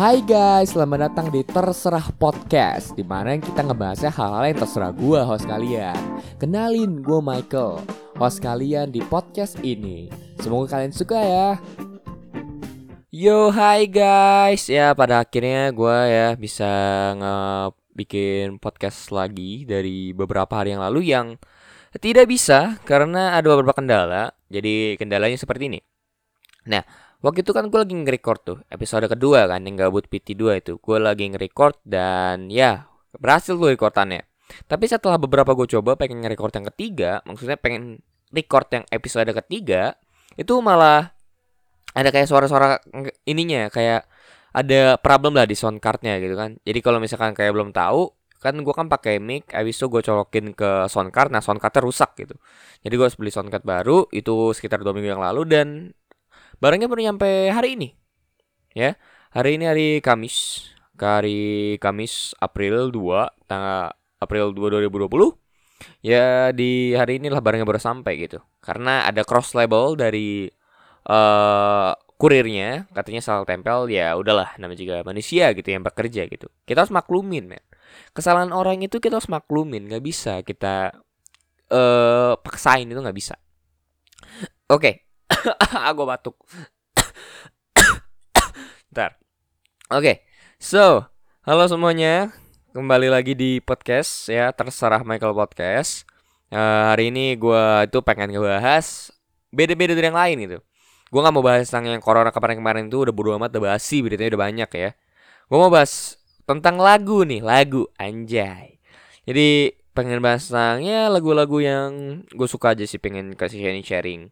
Hai guys, selamat datang di Terserah Podcast Di mana kita ngebahasnya hal-hal yang terserah gue host kalian. Kenalin, gue Michael Host kalian di podcast ini. Semoga kalian suka ya. Yo, hai guys. Ya, pada akhirnya gue ya bisa nge-bikin podcast lagi Dari beberapa hari yang lalu yang tidak bisa Karena ada beberapa kendala. Jadi kendalanya seperti ini. Nah, Waktu itu kan gue lagi nge-record tuh episode kedua kan yang gabut PT2 itu. Gue lagi nge-record dan ya berhasil tuh rekordannya. Tapi setelah beberapa gue coba pengen nge-record yang ketiga, maksudnya pengen record yang episode ketiga, itu malah ada kayak suara-suara ininya kayak ada problem lah di sound cardnya gitu kan. Jadi kalau misalkan kayak belum tahu, kan gue kan pakai mic, habis itu gue colokin ke sound card, nah sound cardnya rusak gitu. Jadi gue harus beli sound card baru, itu sekitar dua minggu yang lalu dan Barangnya baru nyampe hari ini. Ya. Hari ini hari Kamis. Hari Kamis April 2, tanggal April 2 2020. Ya di hari inilah barangnya baru sampai gitu. Karena ada cross label dari uh, kurirnya katanya salah tempel ya udahlah namanya juga manusia gitu yang bekerja gitu kita harus maklumin men kesalahan orang itu kita harus maklumin nggak bisa kita uh, paksain itu nggak bisa oke okay. Aku batuk. Ntar. Oke. Okay. So, halo semuanya. Kembali lagi di podcast ya, terserah Michael Podcast. Uh, hari ini gue itu pengen ngebahas beda-beda dari yang lain gitu. Gue nggak mau bahas tentang yang corona kemarin-kemarin itu udah bodo amat, udah basi, beritanya udah banyak ya. Gue mau bahas tentang lagu nih, lagu anjay. Jadi pengen bahas tentang ya lagu-lagu yang gue suka aja sih pengen kasih sharing-sharing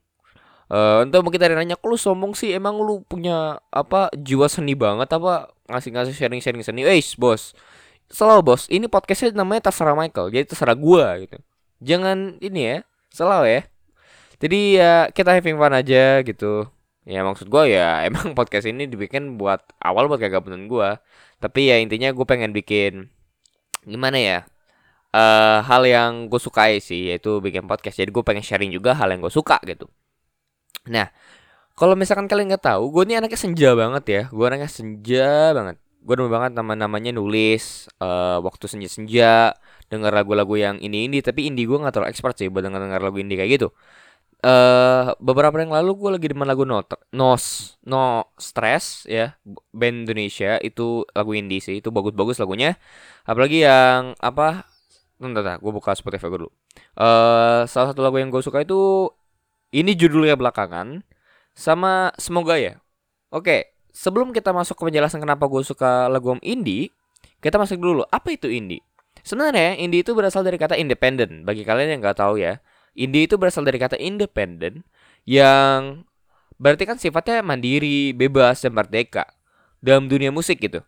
Uh, entah mungkin tadi nanya, lu sombong sih emang lu punya apa jiwa seni banget apa ngasih-ngasih sharing-sharing seni? Eh, bos, selalu bos, ini podcastnya namanya terserah Michael, jadi terserah gua gitu. Jangan ini ya, selalu ya. Jadi ya kita having fun aja gitu. Ya maksud gua ya emang podcast ini dibikin buat awal buat kegabutan gua. Tapi ya intinya gue pengen bikin gimana ya? Uh, hal yang gue sukai sih yaitu bikin podcast. Jadi gue pengen sharing juga hal yang gue suka gitu. Nah, kalau misalkan kalian nggak tahu, gue ini anaknya senja banget ya. Gue anaknya senja banget. Gue demen banget nama-namanya nulis uh, waktu senja-senja, denger lagu-lagu yang ini ini. Tapi indie gue nggak terlalu expert sih buat denger-denger lagu indie kayak gitu. Uh, beberapa yang lalu gue lagi demen lagu no, no no stress ya band Indonesia itu lagu indie sih itu bagus-bagus lagunya apalagi yang apa Ntar, gue buka Spotify gue dulu. Uh, salah satu lagu yang gue suka itu ini judulnya belakangan sama semoga ya. Oke, sebelum kita masuk ke penjelasan kenapa gue suka lagu indie, kita masuk dulu apa itu indie. Sebenarnya indie itu berasal dari kata independent. Bagi kalian yang nggak tahu ya, indie itu berasal dari kata independent yang berarti kan sifatnya mandiri, bebas dan merdeka dalam dunia musik gitu.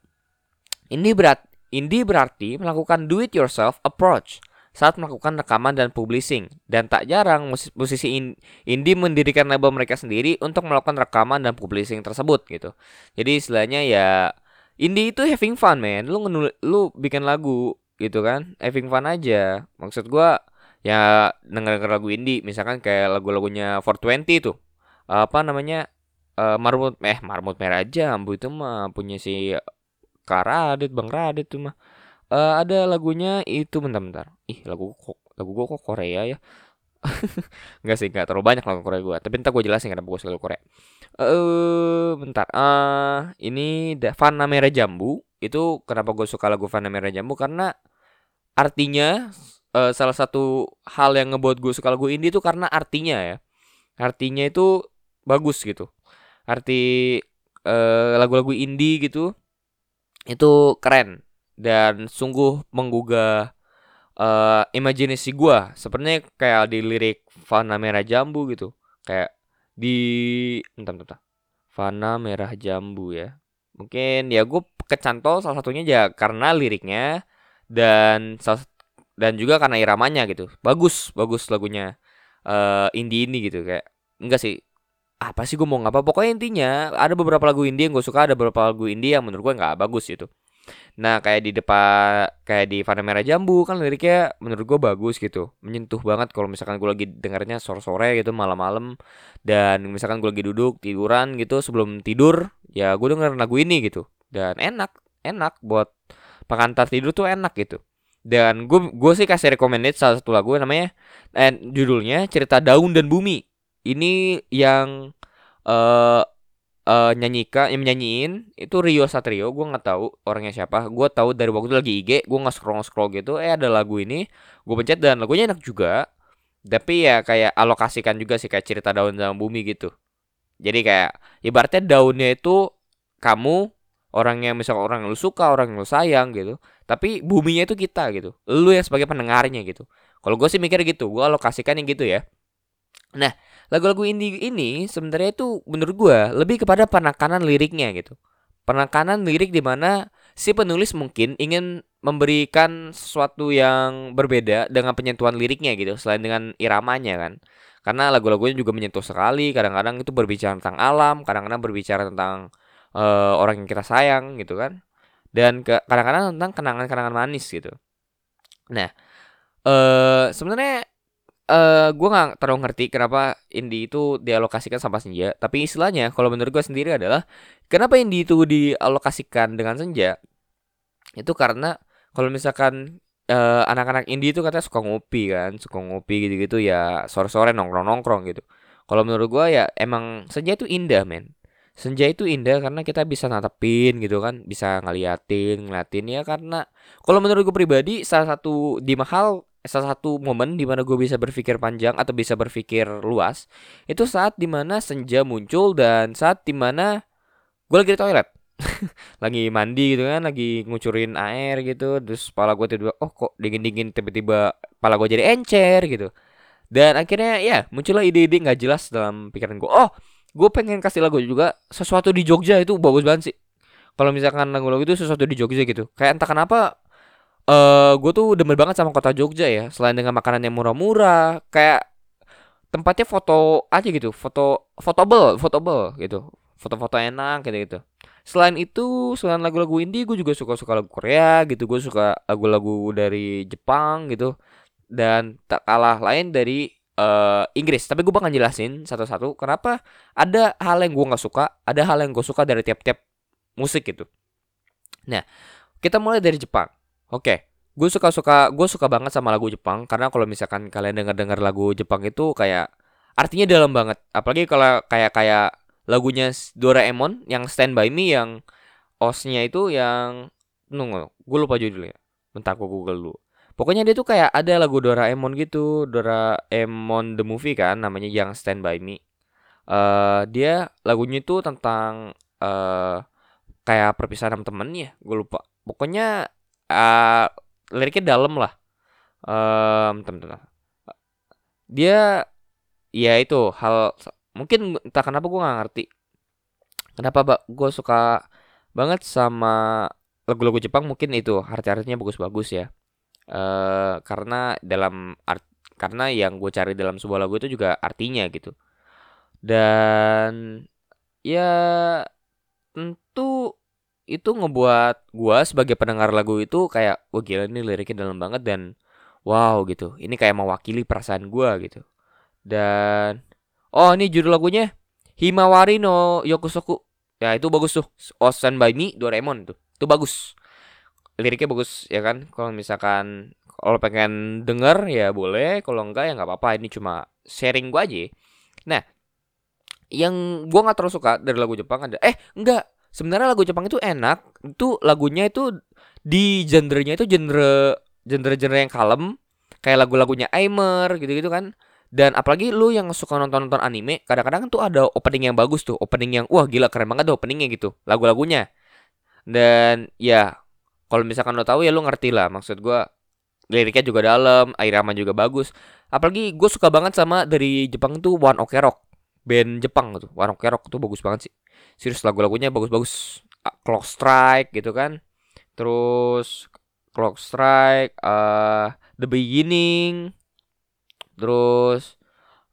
Indie berat indie berarti melakukan do it yourself approach saat melakukan rekaman dan publishing. Dan tak jarang musisi indie mendirikan label mereka sendiri untuk melakukan rekaman dan publishing tersebut gitu. Jadi istilahnya ya indie itu having fun man. Lu lu bikin lagu gitu kan, having fun aja. Maksud gua ya denger lagu indie misalkan kayak lagu-lagunya 420 tuh. Apa namanya? Uh, marmut eh marmut merah aja ambu itu mah punya si Karadit Bang Radit tuh mah uh, ada lagunya itu bentar-bentar. Ih, lagu kok lagu gue kok Korea ya? Enggak sih, enggak terlalu banyak lagu Korea gue. Tapi entar gue jelasin kenapa gue suka lagu Korea. Eh, uh, bentar. Uh, ini Fana Merah Jambu. Itu kenapa gue suka lagu Fana Merah Jambu karena artinya uh, salah satu hal yang ngebuat gue suka lagu indie itu karena artinya ya. Artinya itu bagus gitu. Arti lagu-lagu uh, indie gitu itu keren dan sungguh menggugah uh, imajinasi gue sebenarnya kayak di lirik Fana Merah Jambu gitu. Kayak di entah entah Fana Merah Jambu ya. Mungkin ya gue kecantol salah satunya ya karena liriknya dan dan juga karena iramanya gitu. Bagus bagus lagunya uh, indie ini gitu kayak enggak sih. Apa sih gue mau ngapa? Pokoknya intinya ada beberapa lagu indie yang gue suka ada beberapa lagu indie yang menurut gue nggak bagus gitu Nah kayak di depan kayak di Fana Merah Jambu kan liriknya menurut gue bagus gitu, menyentuh banget kalau misalkan gue lagi dengarnya sore-sore gitu malam-malam. Dan misalkan gue lagi duduk tiduran gitu sebelum tidur ya gue denger lagu ini gitu. Dan enak enak buat pengantar tidur tuh enak gitu. Dan gue gue sih kasih recommended salah satu lagu namanya eh, judulnya cerita daun dan bumi. Ini yang uh, uh, nyanyika yang nyanyiin itu Rio Satrio gue nggak tahu orangnya siapa. Gue tahu dari waktu itu lagi IG gue nggak scroll scroll gitu. Eh ada lagu ini gue pencet dan lagunya enak juga. Tapi ya kayak alokasikan juga sih kayak cerita daun dan bumi gitu. Jadi kayak ibaratnya daunnya itu kamu orang yang misal orang yang lu suka orang yang lu sayang gitu. Tapi buminya itu kita gitu. Lu yang sebagai pendengarnya gitu. Kalau gue sih mikir gitu gue alokasikan yang gitu ya. Nah lagu-lagu indie ini sebenarnya itu menurut gue lebih kepada penekanan liriknya gitu. Penekanan lirik di mana si penulis mungkin ingin memberikan sesuatu yang berbeda dengan penyentuhan liriknya gitu selain dengan iramanya kan. Karena lagu-lagunya juga menyentuh sekali kadang-kadang itu berbicara tentang alam kadang-kadang berbicara tentang uh, orang yang kita sayang gitu kan. Dan ke kadang-kadang tentang kenangan-kenangan manis gitu. Nah uh, sebenarnya uh, gue nggak terlalu ngerti kenapa indie itu dialokasikan sama senja. Tapi istilahnya kalau menurut gue sendiri adalah kenapa indie itu dialokasikan dengan senja? Itu karena kalau misalkan uh, anak-anak indie itu katanya suka ngopi kan suka ngopi gitu-gitu ya sore-sore nongkrong-nongkrong gitu. Kalau menurut gue ya emang senja itu indah men. Senja itu indah karena kita bisa natepin gitu kan bisa ngeliatin ngeliatin ya karena kalau menurut gue pribadi salah satu di mahal salah satu momen di mana gue bisa berpikir panjang atau bisa berpikir luas itu saat di mana senja muncul dan saat di mana gue lagi di toilet. Lagi mandi gitu kan lagi ngucurin air gitu terus kepala gue tiba oh kok dingin dingin tiba-tiba kepala gue jadi encer gitu. Dan akhirnya ya muncullah ide-ide nggak jelas dalam pikiran gue. Oh gue pengen kasih lagu juga sesuatu di Jogja itu bagus banget sih. Kalau misalkan lagu-lagu itu sesuatu di Jogja gitu. Kayak entah kenapa uh, eh, gue tuh demen banget sama kota Jogja ya selain dengan makanan yang murah-murah kayak tempatnya foto aja gitu foto fotobel fotobel gitu foto-foto enak gitu gitu selain itu selain lagu-lagu indie gue juga suka suka lagu Korea gitu gue suka lagu-lagu dari Jepang gitu dan tak kalah lain dari uh, Inggris. Tapi gue bakal jelasin satu-satu kenapa ada hal yang gue nggak suka ada hal yang gue suka dari tiap-tiap musik gitu. Nah kita mulai dari Jepang oke okay. gue suka suka gue suka banget sama lagu Jepang karena kalau misalkan kalian dengar dengar lagu Jepang itu kayak artinya dalam banget apalagi kalau kayak kayak lagunya Doraemon yang Stand By Me yang osnya itu yang nunggu gue lupa judulnya bentar gue google dulu Pokoknya dia tuh kayak ada lagu Doraemon gitu, Doraemon the movie kan namanya yang Stand By Me. Uh, dia lagunya itu tentang uh, kayak perpisahan sama temennya, gue lupa. Pokoknya uh, liriknya dalam lah. Um, teman-teman. Dia ya itu hal mungkin entah kenapa gue nggak ngerti. Kenapa gue suka banget sama lagu-lagu Jepang mungkin itu arti-artinya bagus-bagus ya uh, karena dalam art karena yang gue cari dalam sebuah lagu itu juga artinya gitu dan ya tentu itu ngebuat gue sebagai pendengar lagu itu kayak wah gila ini liriknya dalam banget dan wow gitu. Ini kayak mewakili perasaan gue gitu. Dan oh ini judul lagunya Himawari no Yokusoku ya itu bagus tuh. By Me Doraemon tuh. Itu bagus. Liriknya bagus ya kan? Kalau misalkan kalau pengen denger ya boleh. Kalau enggak ya nggak apa-apa. Ini cuma sharing gua aja. Nah yang gua nggak terlalu suka dari lagu Jepang ada eh enggak sebenarnya lagu Jepang itu enak itu lagunya itu di genrenya itu genre genre-genre yang kalem kayak lagu-lagunya Aimer gitu-gitu kan. Dan apalagi lu yang suka nonton-nonton anime kadang-kadang tuh ada opening yang bagus tuh opening yang wah gila keren banget tuh openingnya gitu lagu-lagunya. Dan ya kalau misalkan lo tahu ya lo ngerti lah maksud gue liriknya juga dalam irama juga bagus. Apalagi gue suka banget sama dari Jepang tuh One Ok Rock band Jepang tuh One Ok Rock tuh bagus banget sih serius lagu-lagunya bagus-bagus. Clock Strike gitu kan. Terus Clock Strike uh, The Beginning. Terus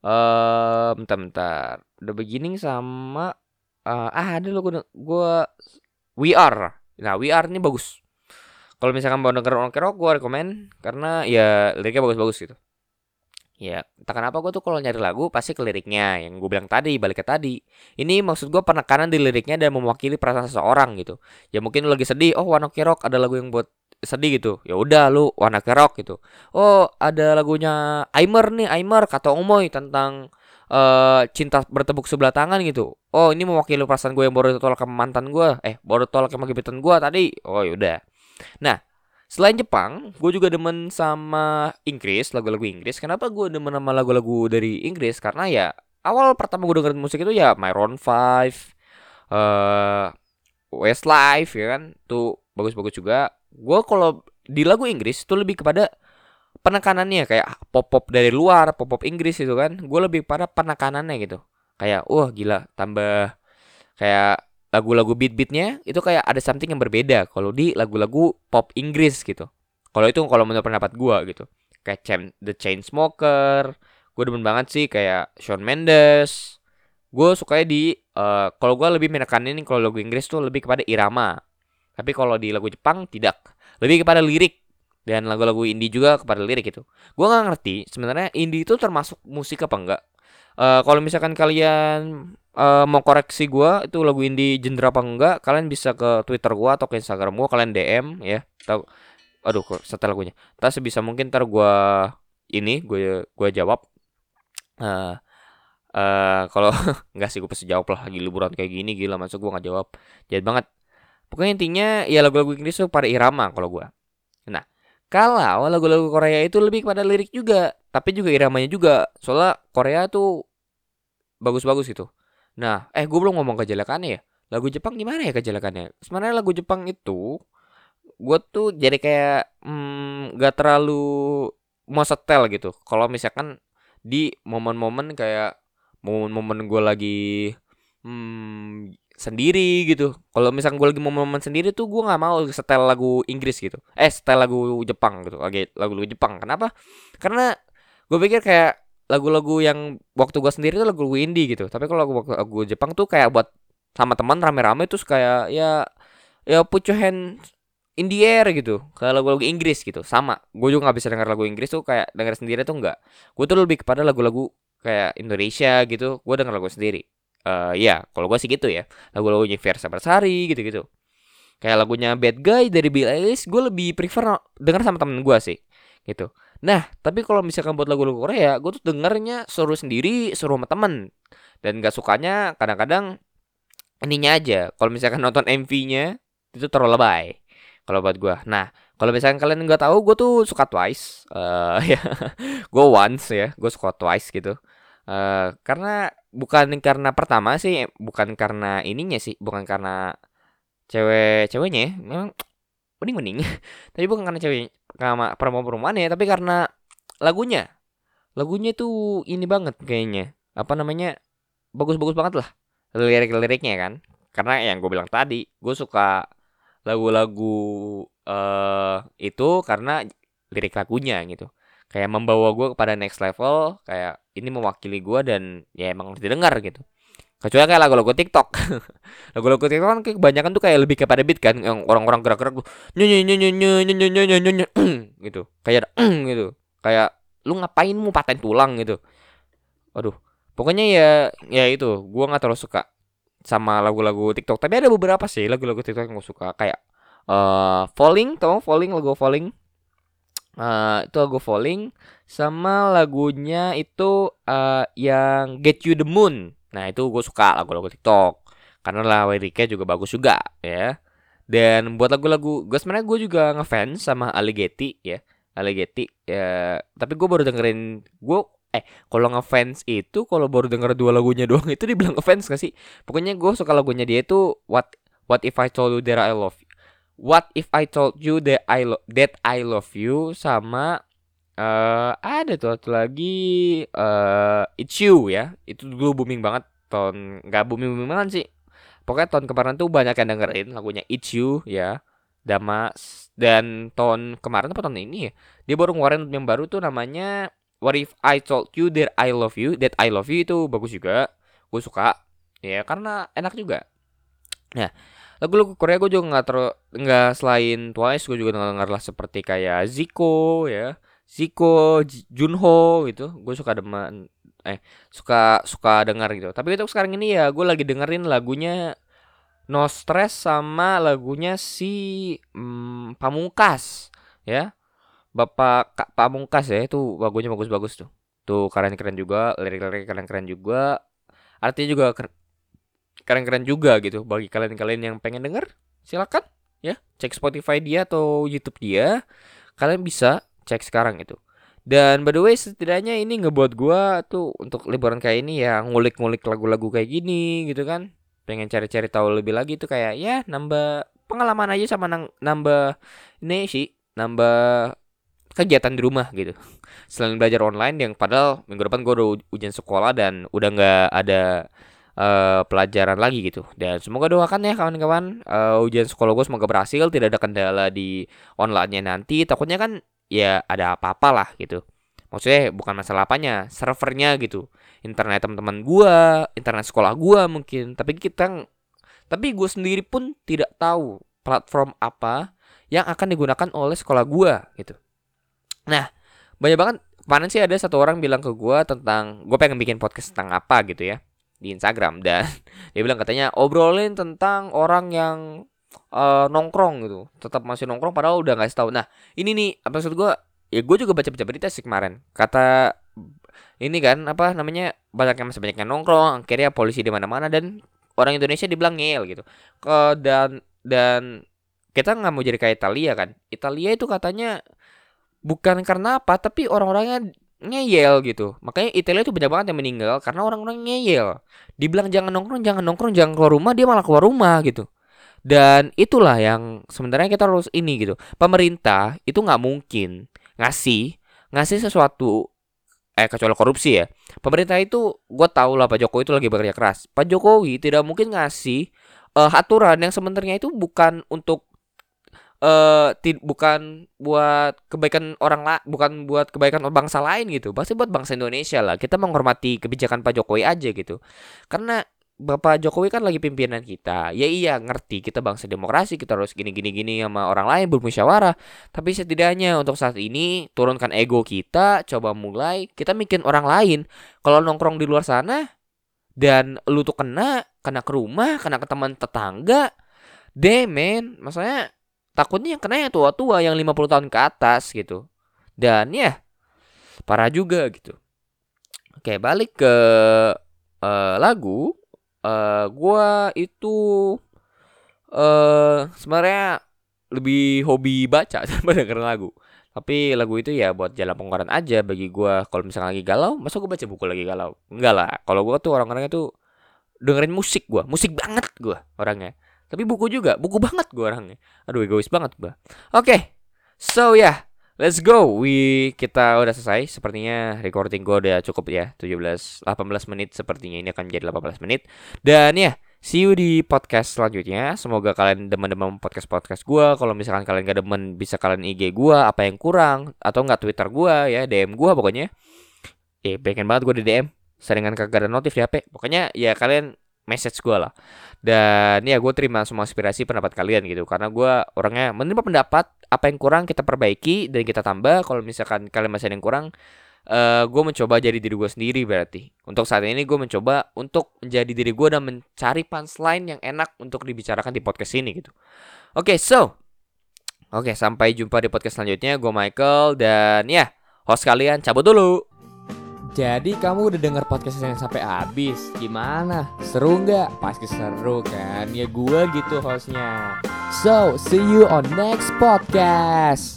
uh, bentar-bentar The Beginning sama uh, ah ada lo gue We Are. Nah We Are ini bagus. Kalau misalkan mau denger Oke Rock gue rekomend karena ya liriknya bagus-bagus gitu Ya, entah kenapa gue tuh kalau nyari lagu pasti ke liriknya yang gue bilang tadi, balik ke tadi. Ini maksud gue penekanan di liriknya dan mewakili perasaan seseorang gitu. Ya mungkin lu lagi sedih, oh One Ok Rock ada lagu yang buat sedih gitu. Ya udah lu One Ok Rock gitu. Oh, ada lagunya Aimer nih, Aimer kata Umoy tentang uh, cinta bertepuk sebelah tangan gitu. Oh, ini mewakili perasaan gue yang baru tolak ke mantan gue. Eh, baru tolak ke gebetan gue tadi. Oh, yaudah. Nah, Selain Jepang, gue juga demen sama Inggris, lagu-lagu Inggris. Kenapa gue demen sama lagu-lagu dari Inggris? Karena ya awal pertama gue dengerin musik itu ya Myron Five, uh, Westlife ya kan, tuh bagus-bagus juga. Gue kalau di lagu Inggris itu lebih kepada penekanannya kayak pop-pop dari luar, pop-pop Inggris itu kan. Gue lebih pada penekanannya gitu. Kayak wah gila, tambah kayak lagu-lagu beat-beatnya itu kayak ada something yang berbeda kalau di lagu-lagu pop Inggris gitu. Kalau itu kalau menurut pendapat gue gitu. Kayak Chain, The Chainsmoker, gue demen banget sih kayak Shawn Mendes. Gue sukanya di uh, kalau gue lebih menekanin kalau lagu Inggris tuh lebih kepada irama. Tapi kalau di lagu Jepang tidak, lebih kepada lirik dan lagu-lagu indie juga kepada lirik itu. Gue nggak ngerti sebenarnya indie itu termasuk musik apa enggak. Uh, kalau misalkan kalian uh, mau koreksi gue itu lagu indie genre apa enggak kalian bisa ke twitter gue atau ke instagram gue kalian dm ya. Tahu aduh kok setel lagunya. Tak sebisa mungkin ntar gue ini gue gue jawab. Uh, uh, kalau nggak sih gue pasti jawab lah. Lagi liburan kayak gini gila masuk gue nggak jawab? Jahat banget. Pokoknya intinya ya lagu-lagu Inggris tuh pada irama kalau gue kalau lagu-lagu Korea itu lebih pada lirik juga tapi juga iramanya juga soalnya Korea tuh bagus-bagus gitu Nah, eh gue belum ngomong kejelekannya ya. Lagu Jepang gimana ya kejelekannya? Sebenarnya lagu Jepang itu gue tuh jadi kayak hmm, gak terlalu mau setel gitu. Kalau misalkan di momen-momen kayak momen-momen gue lagi hmm, sendiri gitu. Kalau misalkan gue lagi momen-momen sendiri tuh gue nggak mau setel lagu Inggris gitu. Eh setel lagu Jepang gitu. Lagi lagu-lagu Jepang. Kenapa? Karena gue pikir kayak lagu-lagu yang waktu gue sendiri tuh lagu indie gitu tapi kalau lagu, lagu Jepang tuh kayak buat sama teman rame-rame tuh kayak ya ya put your hand in the air gitu kayak lagu-lagu Inggris gitu sama gue juga nggak bisa dengar lagu Inggris tuh kayak denger sendiri tuh enggak gue tuh lebih kepada lagu-lagu kayak Indonesia gitu gue denger lagu sendiri uh, ya kalau gue sih gitu ya lagu-lagunya Versa Bersari gitu-gitu kayak lagunya Bad Guy dari Billie Eilish gue lebih prefer denger sama temen gue sih gitu Nah, tapi kalau misalkan buat lagu-lagu Korea, gue tuh dengernya suruh sendiri, suruh sama temen. Dan gak sukanya kadang-kadang ininya aja. Kalau misalkan nonton MV-nya, itu terlalu lebay. Kalau buat gue. Nah, kalau misalkan kalian nggak tahu, gue tuh suka Twice. Uh, ya, gue once ya, gue suka Twice gitu. Uh, karena bukan karena pertama sih, bukan karena ininya sih, bukan karena cewek-ceweknya, memang mending mending. Tapi bukan karena cewek sama perempuan-perempuan ya tapi karena lagunya. Lagunya tuh ini banget kayaknya apa namanya bagus-bagus banget lah lirik-liriknya kan. Karena yang gue bilang tadi gue suka lagu-lagu uh, itu karena lirik lagunya gitu kayak membawa gue kepada next level kayak ini mewakili gue dan ya emang harus didengar gitu. Kecuali kayak lagu-lagu TikTok. Lagu-lagu TikTok kan kebanyakan tuh kayak lebih kepada beat kan yang orang-orang gerak-gerak tuh nyanyi nyanyi nyanyi nyanyi nyanyi nyanyi gitu. Kayak gitu. Kayak lu ngapain mau paten tulang? gitu. Aduh pokoknya ya ya itu gua nggak terlalu suka sama lagu-lagu TikTok. Tapi ada beberapa sih lagu-lagu TikTok yang gue suka. Kayak uh, Falling tau Falling? Lagu Falling uh, itu lagu Falling sama lagunya itu uh, yang Get You the Moon Nah itu gue suka lagu-lagu TikTok karena lah liriknya juga bagus juga ya. Dan buat lagu-lagu gue sebenarnya gue juga ngefans sama Alligeti ya. Alligeti ya. Tapi gue baru dengerin gue eh kalau ngefans itu kalau baru denger dua lagunya doang itu dibilang ngefans gak sih? Pokoknya gue suka lagunya dia itu What What if I told you that I love. What if I told you that I lo that I love you sama uh, ada tuh satu lagi uh, It's You ya. Itu dulu booming banget tahun nggak booming booming banget sih. Pokoknya tahun kemarin tuh banyak yang dengerin lagunya It's You ya Damas dan tahun kemarin apa tahun ini ya? Dia baru ngeluarin yang baru tuh namanya What If I Told You That I Love You That I Love You itu bagus juga. Gue suka. Ya karena enak juga. Nah lagu-lagu Korea gue juga nggak ter nggak selain Twice gue juga denger lah seperti kayak Zico ya Zico, Junho gitu. Gue suka demen eh suka suka dengar gitu. Tapi untuk sekarang ini ya gue lagi dengerin lagunya No Stress sama lagunya si hmm, Pamungkas ya. Bapak Kak Pamungkas ya itu lagunya bagus-bagus tuh. Tuh keren-keren juga, lirik-lirik keren-keren juga. Artinya juga keren-keren juga gitu. Bagi kalian-kalian yang pengen denger silakan ya. Cek Spotify dia atau YouTube dia. Kalian bisa cek sekarang itu. Dan by the way setidaknya ini ngebuat gua tuh untuk liburan kayak ini ya ngulik-ngulik lagu-lagu kayak gini gitu kan. Pengen cari-cari tahu lebih lagi tuh kayak ya nambah pengalaman aja sama nang, nambah ini sih nambah kegiatan di rumah gitu. Selain belajar online yang padahal minggu depan gue udah ujian sekolah dan udah nggak ada uh, pelajaran lagi gitu. Dan semoga doakan ya kawan-kawan. Uh, ujian sekolah gue semoga berhasil tidak ada kendala di online-nya nanti. Takutnya kan ya ada apa-apa lah gitu. Maksudnya bukan masalah apanya servernya gitu. Internet teman-teman gua internet sekolah gua mungkin. Tapi kita tapi gue sendiri pun tidak tahu platform apa yang akan digunakan oleh sekolah gua gitu. Nah banyak banget kemarin sih ada satu orang bilang ke gua tentang gue pengen bikin podcast tentang apa gitu ya di Instagram. Dan dia bilang katanya obrolin tentang orang yang uh, nongkrong gitu. Tetap masih nongkrong padahal udah nggak tahu. Nah ini nih apa maksud gue ya gue juga baca baca berita sih kemarin. Kata ini kan apa namanya banyak yang masih banyak yang nongkrong akhirnya polisi di mana mana dan orang Indonesia dibilang ngel gitu. Ke dan dan kita nggak mau jadi kayak Italia kan. Italia itu katanya bukan karena apa tapi orang-orangnya ngeyel gitu. Makanya Italia itu banyak banget yang meninggal karena orang-orang ngeyel. Dibilang jangan nongkrong jangan nongkrong jangan keluar rumah dia malah keluar rumah gitu. Dan itulah yang sebenarnya kita harus ini gitu. Pemerintah itu nggak mungkin ngasih ngasih sesuatu eh kecuali korupsi ya. Pemerintah itu gue tau lah Pak Jokowi itu lagi bekerja keras. Pak Jokowi tidak mungkin ngasih uh, aturan yang sebenarnya itu bukan untuk uh, bukan buat kebaikan orang lah bukan buat kebaikan bangsa lain gitu pasti buat bangsa Indonesia lah kita menghormati kebijakan Pak Jokowi aja gitu karena Bapak Jokowi kan lagi pimpinan kita. Ya iya ngerti kita bangsa demokrasi kita harus gini gini gini sama orang lain bermusyawarah. Tapi setidaknya untuk saat ini turunkan ego kita, coba mulai kita bikin orang lain. Kalau nongkrong di luar sana dan lu tuh kena, kena ke rumah, kena ke teman tetangga, demen, maksudnya takutnya yang kena yang tua-tua yang 50 tahun ke atas gitu. Dan ya parah juga gitu. Oke, balik ke uh, lagu uh, gua itu uh, sebenarnya lebih hobi baca daripada denger lagu. Tapi lagu itu ya buat jalan pengeluaran aja bagi gua kalau misalnya lagi galau, masa gua baca buku lagi galau? Enggak lah. Kalau gua tuh orang-orangnya tuh dengerin musik gua, musik banget gua orangnya. Tapi buku juga, buku banget gua orangnya. Aduh egois banget gua. Oke. Okay. So ya, yeah, Let's go. We kita udah selesai. Sepertinya recording gue udah cukup ya. 17 18 menit sepertinya ini akan menjadi 18 menit. Dan ya, see you di podcast selanjutnya. Semoga kalian demen-demen podcast-podcast gue. Kalau misalkan kalian gak demen bisa kalian IG gue apa yang kurang atau nggak Twitter gue ya, DM gue pokoknya. Eh, pengen banget gue di DM. Seringan kagak ada notif di HP. Pokoknya ya kalian message gue lah. Dan ya gue terima semua aspirasi pendapat kalian gitu. Karena gue orangnya menerima pendapat apa yang kurang kita perbaiki dan kita tambah. Kalau misalkan kalian masih ada yang kurang uh, eh, gue mencoba jadi diri gue sendiri berarti. Untuk saat ini gue mencoba untuk menjadi diri gue dan mencari punchline yang enak untuk dibicarakan di podcast ini gitu. Oke okay, so oke sampai jumpa di podcast selanjutnya. Gue Michael dan ya host kalian cabut dulu jadi kamu udah denger podcast yang sampai habis? Gimana? Seru nggak? Pasti seru kan? Ya gue gitu hostnya. So, see you on next podcast.